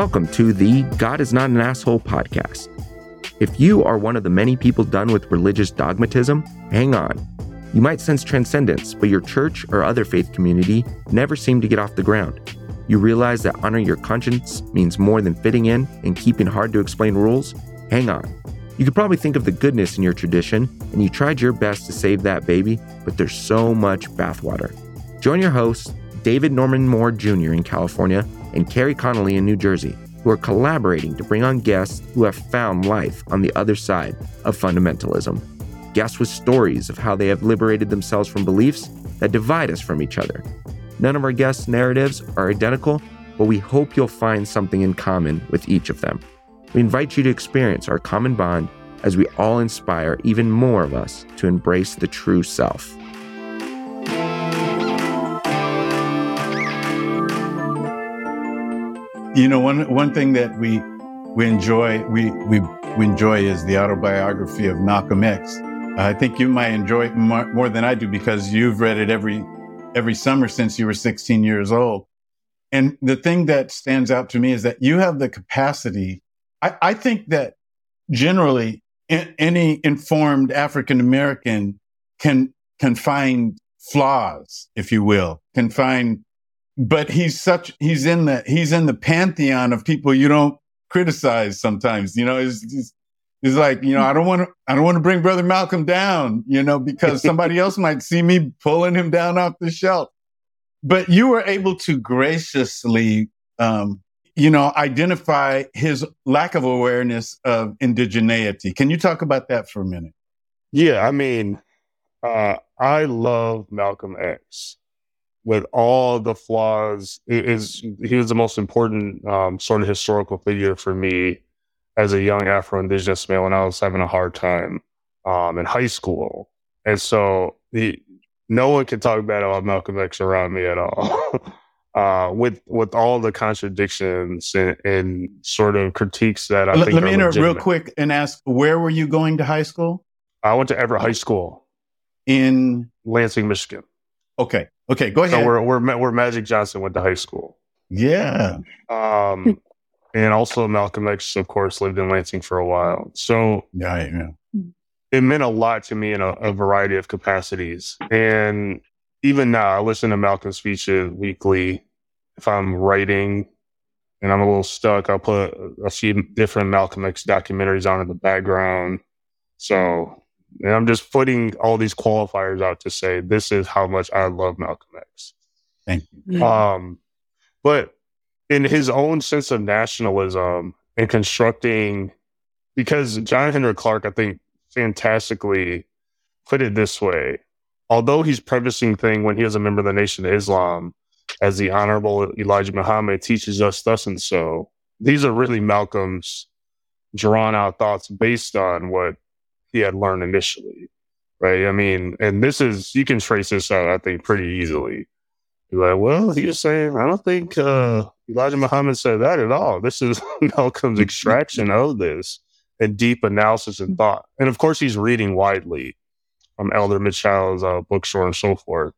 Welcome to the God is Not an Asshole podcast. If you are one of the many people done with religious dogmatism, hang on. You might sense transcendence, but your church or other faith community never seem to get off the ground. You realize that honoring your conscience means more than fitting in and keeping hard to explain rules? Hang on. You could probably think of the goodness in your tradition, and you tried your best to save that baby, but there's so much bathwater. Join your hosts, David Norman Moore Jr. in California and Kerry Connelly in New Jersey, who are collaborating to bring on guests who have found life on the other side of fundamentalism. Guests with stories of how they have liberated themselves from beliefs that divide us from each other. None of our guests' narratives are identical, but we hope you'll find something in common with each of them. We invite you to experience our common bond as we all inspire even more of us to embrace the true self. You know, one one thing that we we enjoy we we, we enjoy is the autobiography of Malcolm X. I think you might enjoy it more, more than I do because you've read it every every summer since you were 16 years old. And the thing that stands out to me is that you have the capacity. I, I think that generally in, any informed African American can can find flaws, if you will, can find but he's such he's in the he's in the pantheon of people you don't criticize sometimes you know it's, it's, it's like you know i don't want to i don't want to bring brother malcolm down you know because somebody else might see me pulling him down off the shelf. But you were able to graciously um, you know identify his lack of awareness of indigeneity. Can you talk about that for a minute? Yeah i mean uh, i love malcolm x with all the flaws, is he was the most important um, sort of historical figure for me as a young Afro Indigenous male, and I was having a hard time um, in high school, and so the no one can talk bad about Malcolm X around me at all. uh, with with all the contradictions and, and, sort of critiques that I let, think. Let me interrupt real quick and ask: Where were you going to high school? I went to Everett High School in Lansing, Michigan. Okay. Okay. Go ahead. So we're we're where Magic Johnson went to high school. Yeah. Um, and also Malcolm X, of course, lived in Lansing for a while. So yeah, yeah. it meant a lot to me in a, a variety of capacities. And even now, I listen to Malcolm speeches weekly. If I'm writing and I'm a little stuck, I'll put a few different Malcolm X documentaries on in the background. So and I'm just putting all these qualifiers out to say this is how much I love Malcolm X. Thank you. Um, but in his own sense of nationalism and constructing, because John Henrik Clarke, I think, fantastically put it this way. Although he's prefacing thing when he was a member of the Nation of Islam, as the Honorable Elijah Muhammad teaches us thus and so, these are really Malcolm's drawn out thoughts based on what he had learned initially, right? I mean, and this is you can trace this out, I think, pretty easily. You're like, well, he's saying, I don't think uh, Elijah Muhammad said that at all. This is Malcolm's extraction of this and deep analysis and thought. And of course, he's reading widely from Elder Mitchell's uh, bookstore and so forth.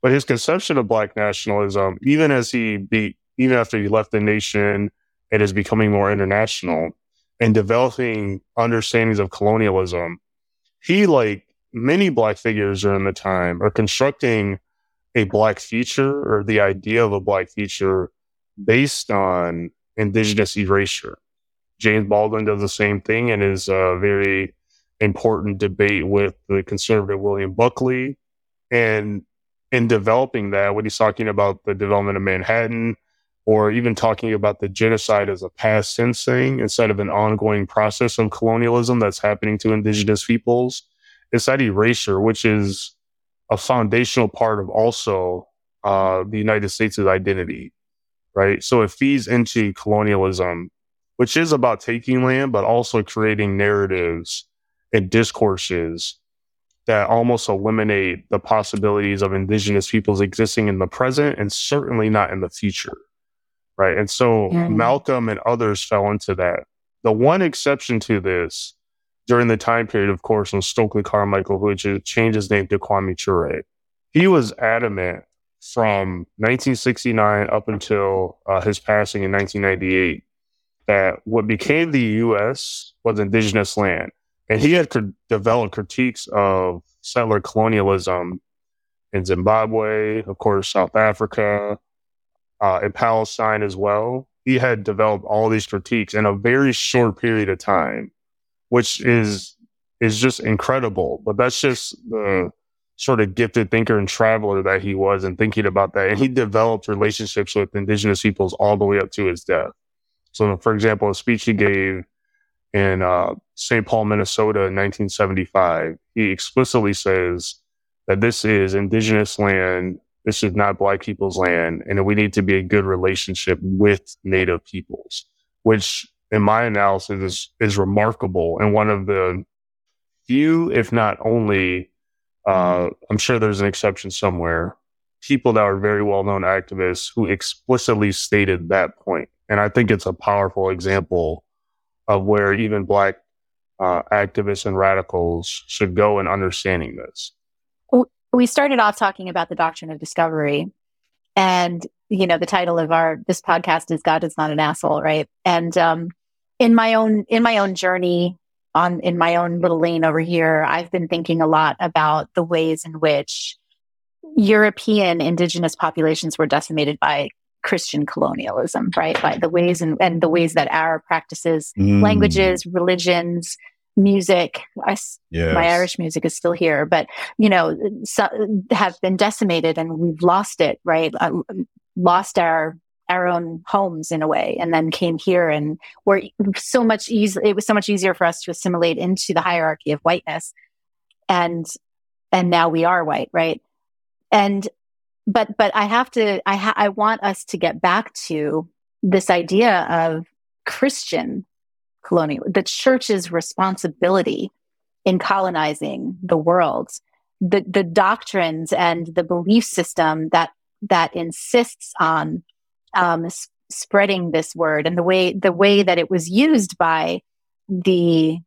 But his conception of black nationalism, even as he be, even after he left the nation, it is becoming more international and developing understandings of colonialism, he, like many black figures during the time, are constructing a black future or the idea of a black future based on indigenous erasure. James Baldwin does the same thing in his uh, very important debate with the conservative William Buckley. And in developing that, when he's talking about the development of Manhattan, or even talking about the genocide as a past tense thing instead of an ongoing process of colonialism that's happening to indigenous peoples. It's that erasure, which is a foundational part of also uh, the United States' identity, right? So it feeds into colonialism, which is about taking land, but also creating narratives and discourses that almost eliminate the possibilities of indigenous peoples existing in the present and certainly not in the future right? And so yeah. Malcolm and others fell into that. The one exception to this during the time period, of course, was Stokely Carmichael, who changed his name to Kwame Ture. He was adamant from 1969 up until uh, his passing in 1998 that what became the U.S. was indigenous land. And he had to develop critiques of settler colonialism in Zimbabwe, of course, South Africa, uh, in Palestine as well. He had developed all these critiques in a very short period of time, which is is just incredible. But that's just the sort of gifted thinker and traveler that he was and thinking about that. And he developed relationships with indigenous peoples all the way up to his death. So, for example, a speech he gave in uh, St. Paul, Minnesota in 1975, he explicitly says that this is indigenous land. This is not black people's land. And we need to be a good relationship with native peoples, which in my analysis is, is remarkable and one of the few, if not only, uh, I'm sure there's an exception somewhere, people that are very well known activists who explicitly stated that point. And I think it's a powerful example of where even Black uh, activists and radicals should go in understanding this. We started off talking about the doctrine of discovery. And, you know, the title of our, this podcast is God is not an asshole, right? And, um, in my own, in my own journey on, in my own little lane over here, I've been thinking a lot about the ways in which European indigenous populations were decimated by Christian colonialism, right? By the ways and, and the ways that our practices, mm. languages, religions, music, I, yes. my Irish music is still here, but you know, so, have been decimated and we've lost it, right? Uh, lost our our own homes in a way and then came here and were so much easy it was so much easier for us to assimilate into the hierarchy of whiteness and and now we are white right and but but I have to I ha- I want us to get back to this idea of Christian colonial the church's responsibility in colonizing the world. The the doctrines and the belief system that that insists on um, s- spreading this word and the way the way that it was used by the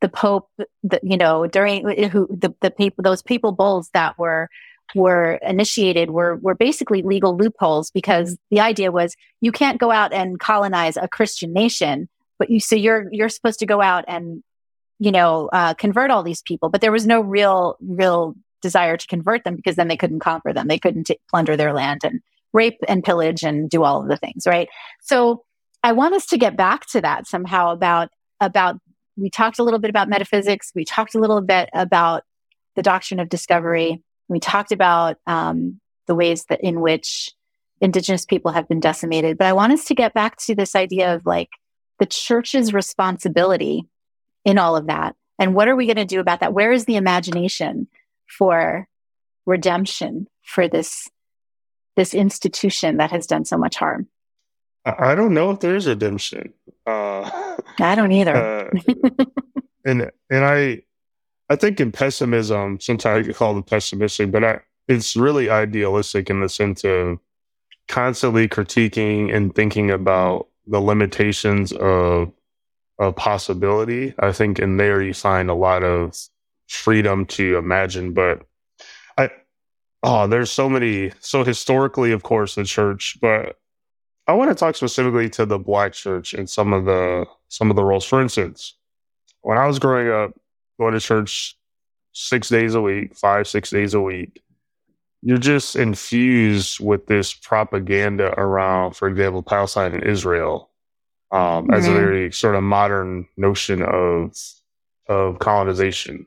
the pope the, you know during who the, the people those papal bulls that were were initiated were were basically legal loopholes because the idea was you can't go out and colonize a Christian nation, but you so you're you're supposed to go out and you know uh, convert all these people, but there was no real real desire to convert them because then they couldn't conquer them, they couldn't t- plunder their land and rape and pillage and do all of the things, right? So I want us to get back to that somehow about about we talked a little bit about metaphysics, we talked a little bit about the doctrine of discovery. We talked about um, the ways that in which indigenous people have been decimated, but I want us to get back to this idea of like the church's responsibility in all of that. And what are we going to do about that? Where is the imagination for redemption for this this institution that has done so much harm? I don't know if there is redemption. Uh, I don't either. uh, and and I I think in pessimism, sometimes you call it pessimistic, but I, it's really idealistic in the sense of constantly critiquing and thinking about the limitations of of possibility. I think in there you find a lot of freedom to imagine, but I oh, there's so many so historically, of course, the church, but I want to talk specifically to the black church and some of the some of the roles. For instance, when I was growing up, going to church six days a week, five, six days a week, you're just infused with this propaganda around, for example, Palestine and Israel um, mm-hmm. as a very sort of modern notion of of colonization.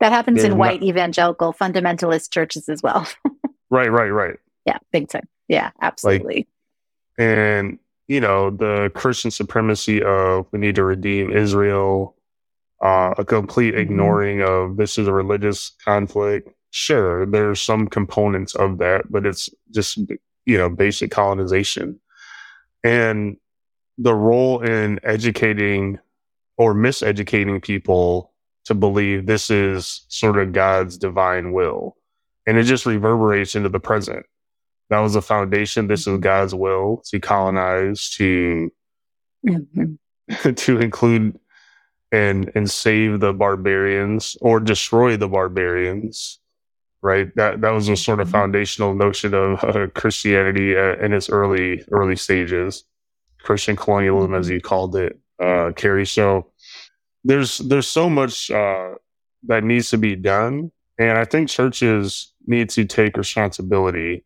That happens There's in white not- evangelical fundamentalist churches as well. right, right, right. Yeah, big time. Yeah, absolutely. Like, and you know the Christian supremacy of we need to redeem Israel uh, a complete mm-hmm. ignoring of this is a religious conflict. Sure, there's some components of that, but it's just, you know, basic colonization. And the role in educating or miseducating people to believe this is sort of God's divine will. And it just reverberates into the present. That was the foundation. This is. God's will to colonize, to mm-hmm. to include and and save the barbarians or destroy the barbarians right that that was a sort of mm-hmm. foundational notion of uh, christianity uh, in its early early stages Christian colonialism, as he called it, uh, Kerry. So there's there's so much uh, that needs to be done, and I think churches need to take responsibility,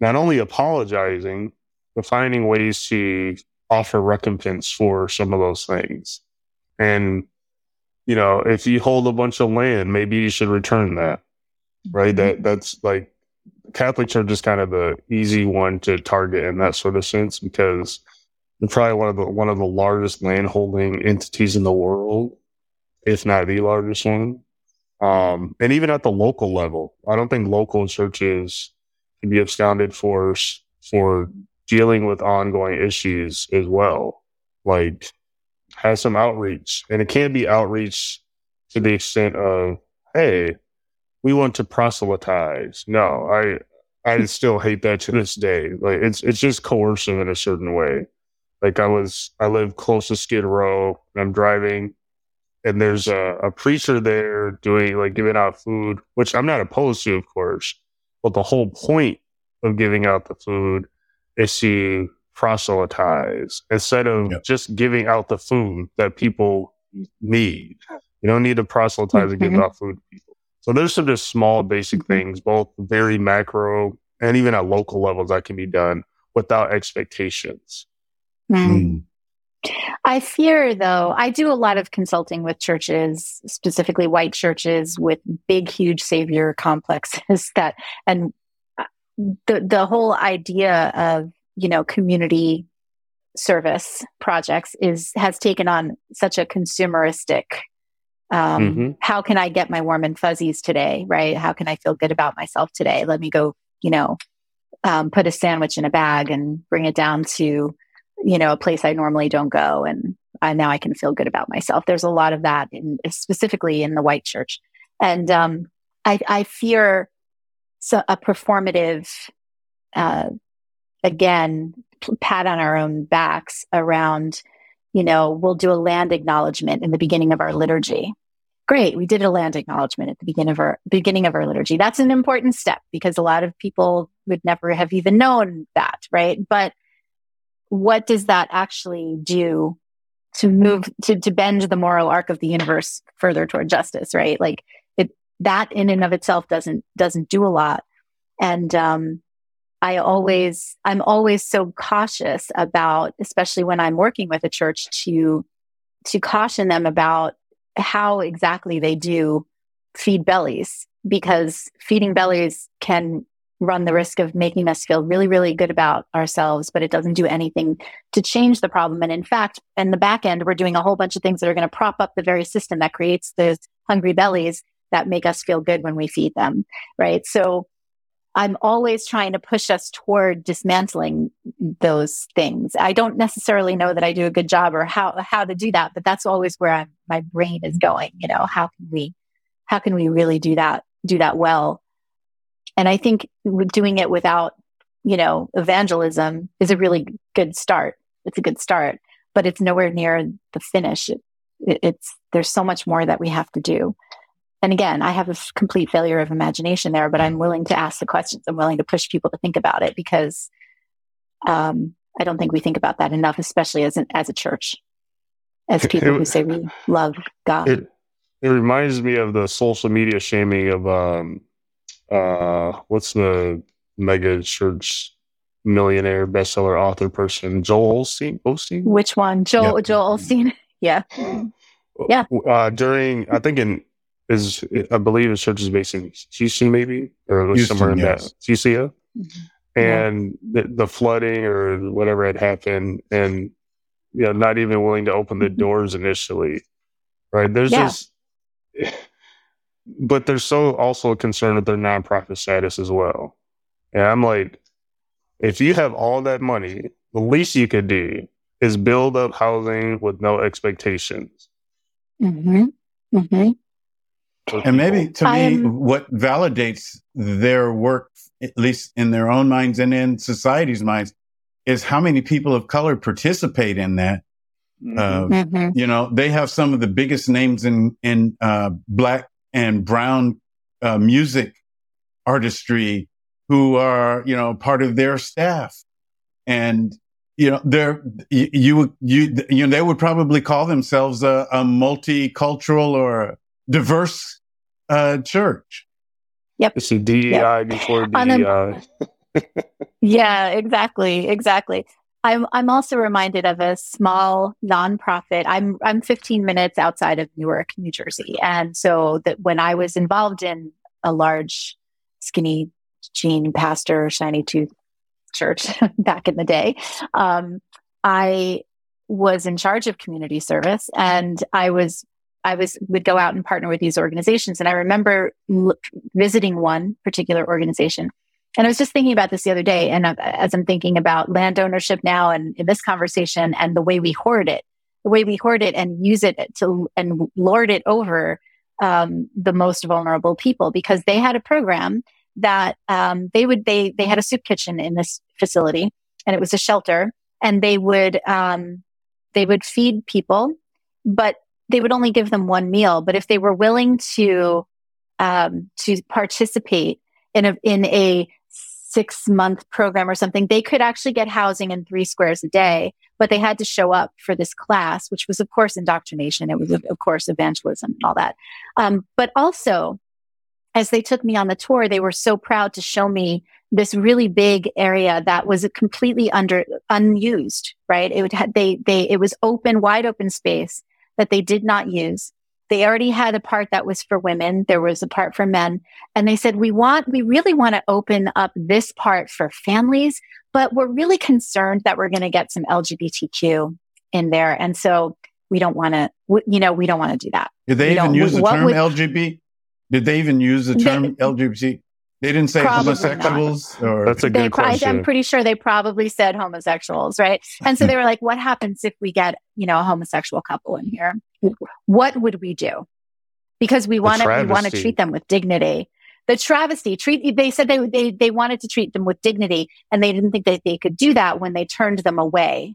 not only apologizing, but finding ways to offer recompense for some of those things. And you know, if you hold a bunch of land, maybe you should return that. Right? Mm-hmm. That that's like Catholics are just kind of the easy one to target in that sort of sense because they're probably one of the one of the largest landholding entities in the world, if not the largest one. Um, and even at the local level, I don't think local churches can be astounded for for dealing with ongoing issues as well. Like, has some outreach, and it can't be outreach to the extent of, hey, we want to proselytize. No, I I still hate that to this day. Like, it's it's just coercive in a certain way. Like, I was I live close to Skid Row, and I'm driving and there's a, a preacher there doing like giving out food, which I'm not opposed to, of course. But the whole point of giving out the food is to proselytize instead of yep. just giving out the food that people need. You don't need to proselytize mm-hmm. and give mm-hmm. out food to people. So there's some just small basic mm-hmm. things, both very macro and even at local levels that can be done without expectations. Mm. I fear, though, I do a lot of consulting with churches, specifically white churches with big, huge savior complexes that, and uh, the, the whole idea of, you know, community service projects is, has taken on such a consumeristic, um, mm-hmm. how can I get my warm and fuzzies today? Right. How can I feel good about myself today? Let me go, you know, um, put a sandwich in a bag and bring it down to, you know, a place I normally don't go. And I, now I can feel good about myself. There's a lot of that in specifically in the white church. And, um, I, I fear so a performative, uh, again, pat on our own backs around, you know, we'll do a land acknowledgement in the beginning of our liturgy. Great, we did a land acknowledgement at the beginning of our beginning of our liturgy. That's an important step because a lot of people would never have even known that, right? But what does that actually do to move to to bend the moral arc of the universe further toward justice right like it that in and of itself doesn't doesn't do a lot and um i always i'm always so cautious about especially when i'm working with a church to to caution them about how exactly they do feed bellies because feeding bellies can run the risk of making us feel really, really good about ourselves, but it doesn't do anything to change the problem. And in fact, in the back end, we're doing a whole bunch of things that are going to prop up the very system that creates those hungry bellies that make us feel good when we feed them. Right. So I'm always trying to push us toward dismantling those things. I don't necessarily know that I do a good job or how, how to do that, but that's always where I'm, my brain is going. You know, how can we, how can we really do that, do that well? And I think doing it without, you know, evangelism is a really good start. It's a good start, but it's nowhere near the finish. It, it, it's, there's so much more that we have to do. And again, I have a f- complete failure of imagination there, but I'm willing to ask the questions. I'm willing to push people to think about it because um, I don't think we think about that enough, especially as an, as a church, as people it, who say we love God. It, it reminds me of the social media shaming of um, uh, what's the mega church millionaire bestseller author person? Joel Osteen. Osteen? Which one? Joel yep. Joel Osteen. yeah. Yeah. Uh, during I think in is I believe his church is based in Houston, maybe or Houston, somewhere in yes. that CCO. Mm-hmm. And yeah. the, the flooding or whatever had happened, and you know, not even willing to open the mm-hmm. doors initially. Right? There's yeah. just but they're so also concerned with their nonprofit status as well. And I'm like, if you have all that money, the least you could do is build up housing with no expectations. Mm-hmm. Mm-hmm. And maybe to me, what validates their work, at least in their own minds and in society's minds, is how many people of color participate in that. Mm-hmm. Uh, mm-hmm. You know, they have some of the biggest names in in uh, black and brown uh, music artistry who are, you know, part of their staff. And you know, they're you you you know they would probably call themselves a, a multicultural or diverse uh, church. Yep. It's a DEI yep. before DEI. yeah, exactly, exactly. I'm I'm also reminded of a small nonprofit. I'm I'm 15 minutes outside of Newark, New Jersey, and so that when I was involved in a large, skinny jean pastor, shiny tooth church back in the day, um, I was in charge of community service, and I was I was would go out and partner with these organizations. And I remember l- visiting one particular organization and I was just thinking about this the other day. And uh, as I'm thinking about land ownership now and in this conversation and the way we hoard it, the way we hoard it and use it to and lord it over um, the most vulnerable people, because they had a program that um, they would they they had a soup kitchen in this facility, and it was a shelter, and they would um, they would feed people, but they would only give them one meal. But if they were willing to um, to participate in a in a six month program or something, they could actually get housing in three squares a day, but they had to show up for this class, which was, of course, indoctrination. It was, of course, evangelism and all that. Um, but also, as they took me on the tour, they were so proud to show me this really big area that was completely under unused, right? It would have, they, they, it was open, wide open space that they did not use. They already had a part that was for women. There was a part for men. And they said, we want, we really want to open up this part for families, but we're really concerned that we're going to get some LGBTQ in there. And so we don't want to, you know, we don't want to do that. Did they we even use the term would, LGBT? Did they even use the term they, LGBT? They didn't say homosexuals or that's a good they, question. I'm pretty sure they probably said homosexuals, right? And so they were like, what happens if we get, you know, a homosexual couple in here? What would we do? Because we want to, we want to treat them with dignity. The travesty treat, they said they, they, they wanted to treat them with dignity and they didn't think that they could do that when they turned them away.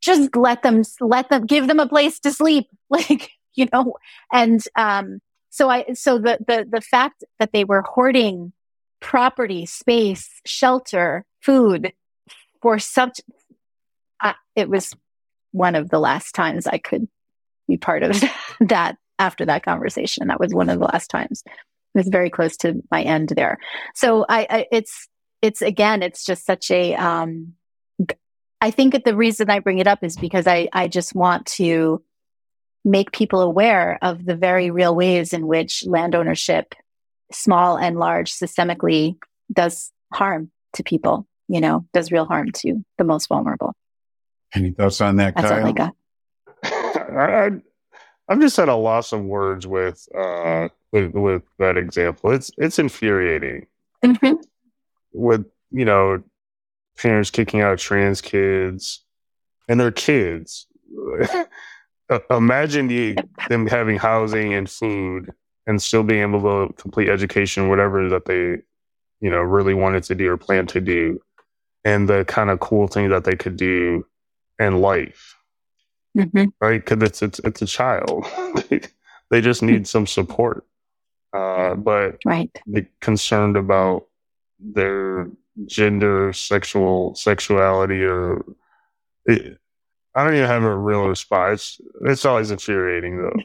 Just let them, let them, give them a place to sleep. Like, you know, and, um, so I, so the, the, the fact that they were hoarding property, space, shelter, food for such, uh, it was one of the last times I could be part of that after that conversation. That was one of the last times. It was very close to my end there. So I, I it's, it's again, it's just such a, um, I think that the reason I bring it up is because I, I just want to make people aware of the very real ways in which land ownership small and large systemically does harm to people, you know, does real harm to the most vulnerable. Any thoughts on that, That's Kyle? all I got. I, I'm just at a loss of words with uh with, with that example. It's it's infuriating. Mm-hmm. With you know parents kicking out trans kids and their kids. Imagine the, them having housing and food and still being able to complete education, whatever that they, you know, really wanted to do or plan to do, and the kind of cool thing that they could do in life, mm-hmm. right? Because it's, it's it's a child; they just need some support. Uh, but right, concerned about their gender, sexual sexuality, or it, I don't even have a real response. It's, it's always infuriating though.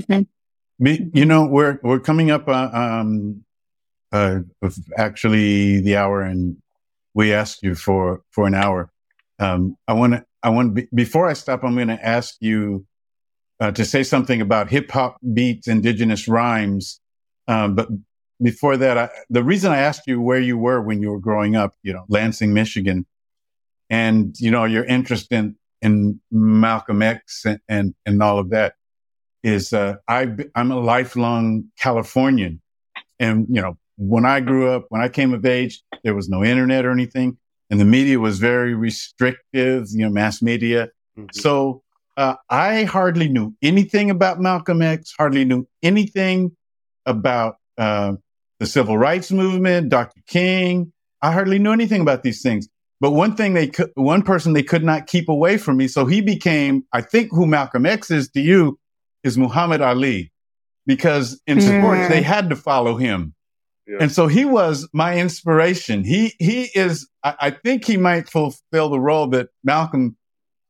Mm-hmm. You know, we're we're coming up uh, um, uh, actually the hour, and we asked you for for an hour. Um, I want to I want before I stop, I'm going to ask you uh, to say something about hip hop beats, indigenous rhymes. Um, but before that, I, the reason I asked you where you were when you were growing up, you know, Lansing, Michigan, and you know your interest in in Malcolm X and and, and all of that is uh, I, I'm a lifelong Californian. And, you know, when I grew up, when I came of age, there was no internet or anything. And the media was very restrictive, you know, mass media. Mm-hmm. So uh, I hardly knew anything about Malcolm X, hardly knew anything about uh, the civil rights movement, Dr. King. I hardly knew anything about these things. But one thing they could, one person they could not keep away from me. So he became, I think who Malcolm X is to you is Muhammad Ali, because in sports they had to follow him. yeah. And so he was my inspiration. He he is. I, I, think he might fulfill the role that Malcolm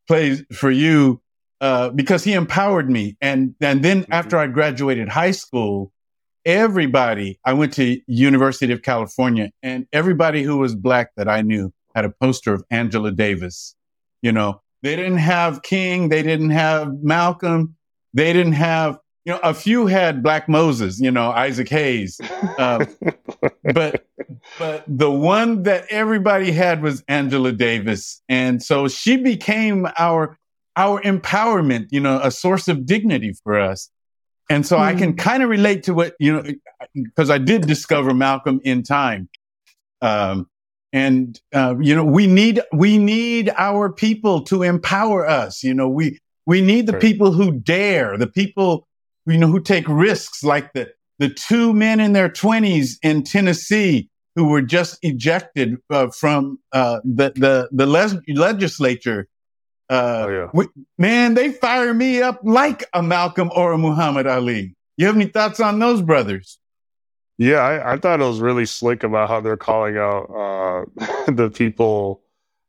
plays for you uh, because he empowered me. And and then mm-hmm. after I graduated high school, everybody I went to University of California, and everybody who was black that I knew had a poster of Angela Davis. You know, they didn't have King, they didn't have Malcolm, they didn't have you know, a few had Black Moses, you know, Isaac Hayes, uh, but but the one that everybody had was Angela Davis, and so she became our our empowerment, you know, a source of dignity for us. And so mm. I can hmm. kind of relate to what you know because I did discover Malcolm in time, um, and uh, you know we need we need our people to empower us. You know we we need the right. people who dare, the people you know, who take risks like the, the two men in their twenties in Tennessee who were just ejected uh, from uh, the, the, the les- legislature. Uh, oh, yeah. we, man, they fire me up like a Malcolm or a Muhammad Ali. You have any thoughts on those brothers? Yeah, I, I thought it was really slick about how they're calling out uh, the people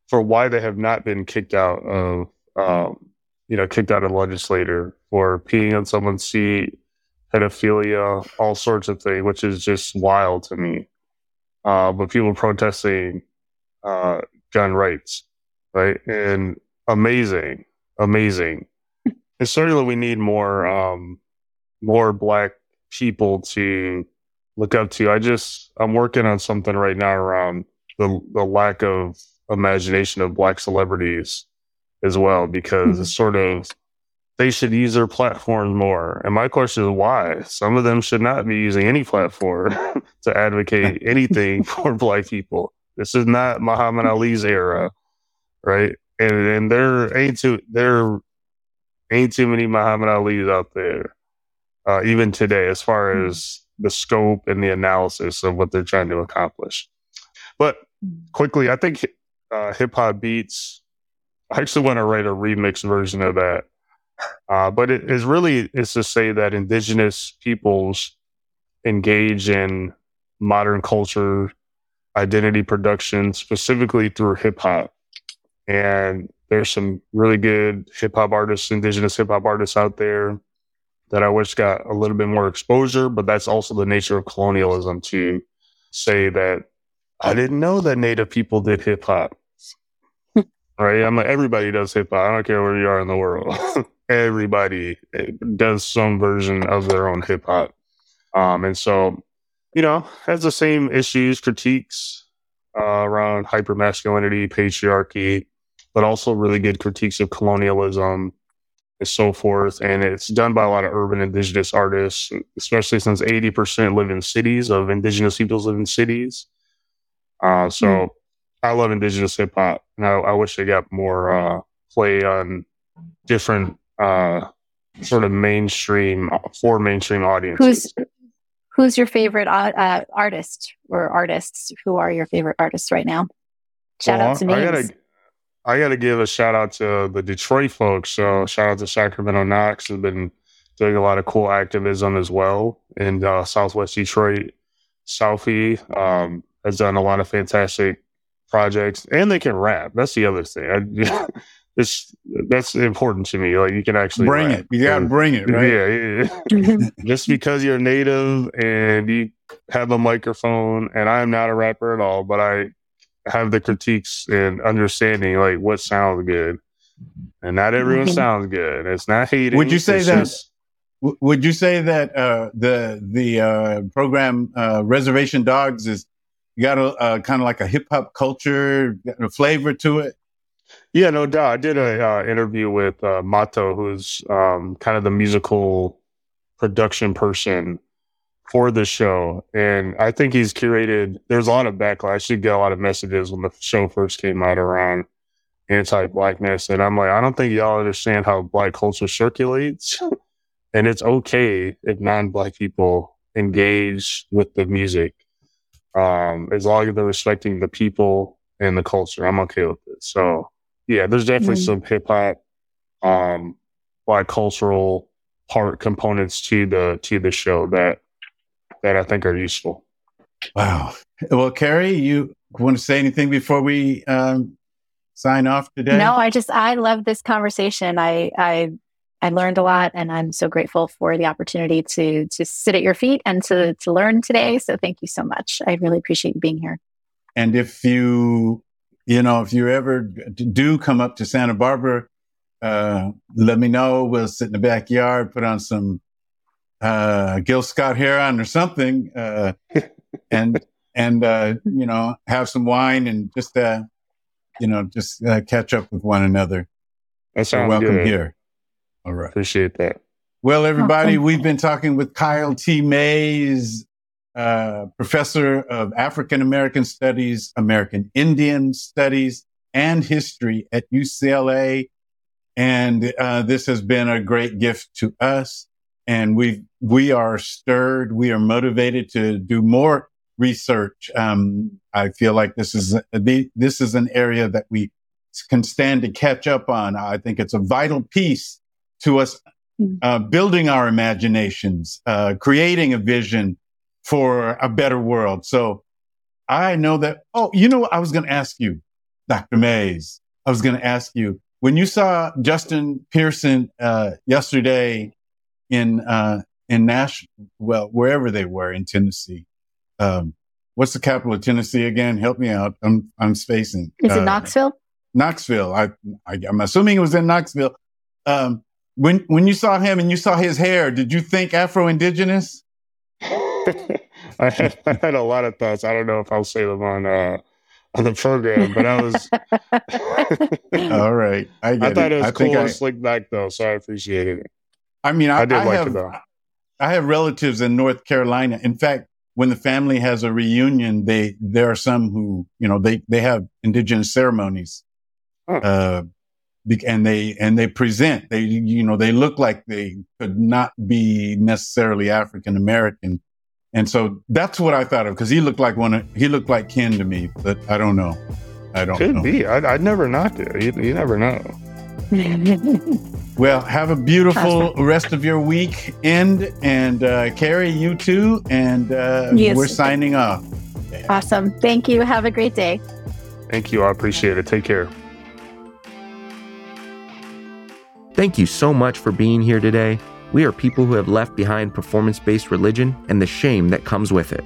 for why they have not been kicked out of, um, you know, kicked out of legislator for peeing on someone's seat, pedophilia, all sorts of things, which is just wild to me. Uh, but people protesting uh, gun rights, right? And amazing, amazing. and certainly, we need more um, more black people to look up to. I just I'm working on something right now around the the lack of imagination of black celebrities as well, because mm-hmm. it's sort of they should use their platforms more. And my question is why? Some of them should not be using any platform to advocate anything for black people. This is not Muhammad Ali's era, right? And and there ain't too there ain't too many Muhammad Ali's out there, uh, even today, as far hmm. as the scope and the analysis of what they're trying to accomplish. But quickly, I think uh, hip hop beats. I actually want to write a remix version of that uh, but it is really is to say that indigenous peoples engage in modern culture identity production specifically through hip hop. And there's some really good hip hop artists, indigenous hip hop artists out there that I wish got a little bit more exposure, but that's also the nature of colonialism to say that I didn't know that native people did hip hop. Right? I'm like, everybody does hip hop. I don't care where you are in the world. everybody eh, does some version of their own hip hop. Um, and so, you know, has the same issues, critiques uh, around hypermasculinity, patriarchy, but also really good critiques of colonialism and so forth. And it's done by a lot of urban indigenous artists, especially since 80% live in cities of indigenous peoples live in cities. Uh, so mm. I love indigenous hip hop and I, I, wish they got more uh, play on different uh, sort of mainstream for mainstream audiences. Who's who's your favorite uh, artist or artists? Who are your favorite artists right now? Shout well, out to me. I gotta, I gotta give a shout out to the Detroit folks. So shout out to Sacramento Knoxx has been doing a lot of cool activism as well in uh, Southwest Detroit. Southie um, has done a lot of fantastic projects, and they can rap. That's the other thing. I, it's that's important to me. Like you can actually bring it. You gotta bring it, right? Yeah. yeah. Just because you're native and you have a microphone, and I'm not a rapper at all, but I have the critiques and understanding like what sounds good, and not everyone mm-hmm. sounds good. It's not hating. Would you say that? Just, would you say that uh, the the uh, program uh, Reservation Dogs is got a kind of like a hip hop culture, a flavor to it? Yeah, no doubt. I did a uh, interview with uh, Mato, who's um, kind of the musical production person for the show, and I think he's curated. There's a lot of backlash. You get a lot of messages when the show first came out around anti-blackness, and I'm like, I don't think y'all understand how black culture circulates, and it's okay if non-black people engage with the music, um, as long as they're respecting the people and the culture. I'm okay with it. So yeah, there's definitely mm-hmm. some hip hop, um, like cultural part components to the to the show that that I think are useful. Wow. Well, Kerry, you want to say anything before we um, sign off today? No, I just I love this conversation. I I I learned a lot, and I'm so grateful for the opportunity to to sit at your feet and to to learn today. So thank you so much. I really appreciate you being here. And if you you know if you ever do come up to Santa Barbara, uh, let me know. We'll sit in the backyard, put on some uh, Gil Scott Heron or something, uh, and and uh, you know have some wine and just uh, you know just uh, catch up with one another. That So sounds welcome good. here. All right. Appreciate that. Well, everybody, Awesome. we've been talking with Kyle T. Mays, uh, professor of African American Studies, American Indian Studies, and History at UCLA. And uh, this has been a great gift to us. And we we are stirred. We are motivated to do more research. Um, I feel like this is this is an area that we can stand to catch up on. I think it's a vital piece to us uh, building our imaginations, uh, creating a vision for a better world. So I know that. Oh, you know, what I was going to ask you, Dr. Mays. I was going to ask you when you saw Justin Pearson uh, yesterday in uh, in Nashville, well, wherever they were in Tennessee. Um, what's the capital of Tennessee again? Help me out. I'm I'm spacing. Is it Uh, Knoxville? Knoxville. I, I I'm assuming it was in Knoxville. Um, when when you saw him and you saw his hair, did you think Afro Indigenous? I had, I had a lot of thoughts. I don't know if I'll say them on uh, on the program, but I was All right, I get I thought it was I cool think I, and slick back though, so I appreciated it. I mean, I, I did I like have it though. I have relatives in North Carolina. In fact, when the family has a reunion, they there are some who you know they they have indigenous ceremonies, Huh. uh, and they and they present. They you know they look like they could not be necessarily African American, and so that's what I thought of because he looked like one. Of, he looked like kin to me, but I don't know. I don't Could know. be. I I never knocked it. You, you never know. Well, have a beautiful rest of your week end, and uh, Kerry, you too. And uh, Yes. we're signing off. awesome. Thank you. Have a great day. Thank you. I appreciate it. Take care. Thank you so much for being here today. We are people who have left behind performance based religion and the shame that comes with it.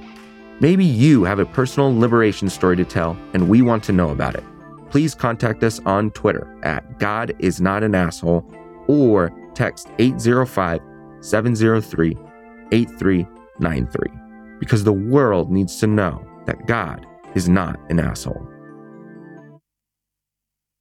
Maybe you have a personal liberation story to tell, and we want to know about it. Please contact us on Twitter at God is not an asshole or text 805 703 8393 because the world needs to know that God is not an asshole.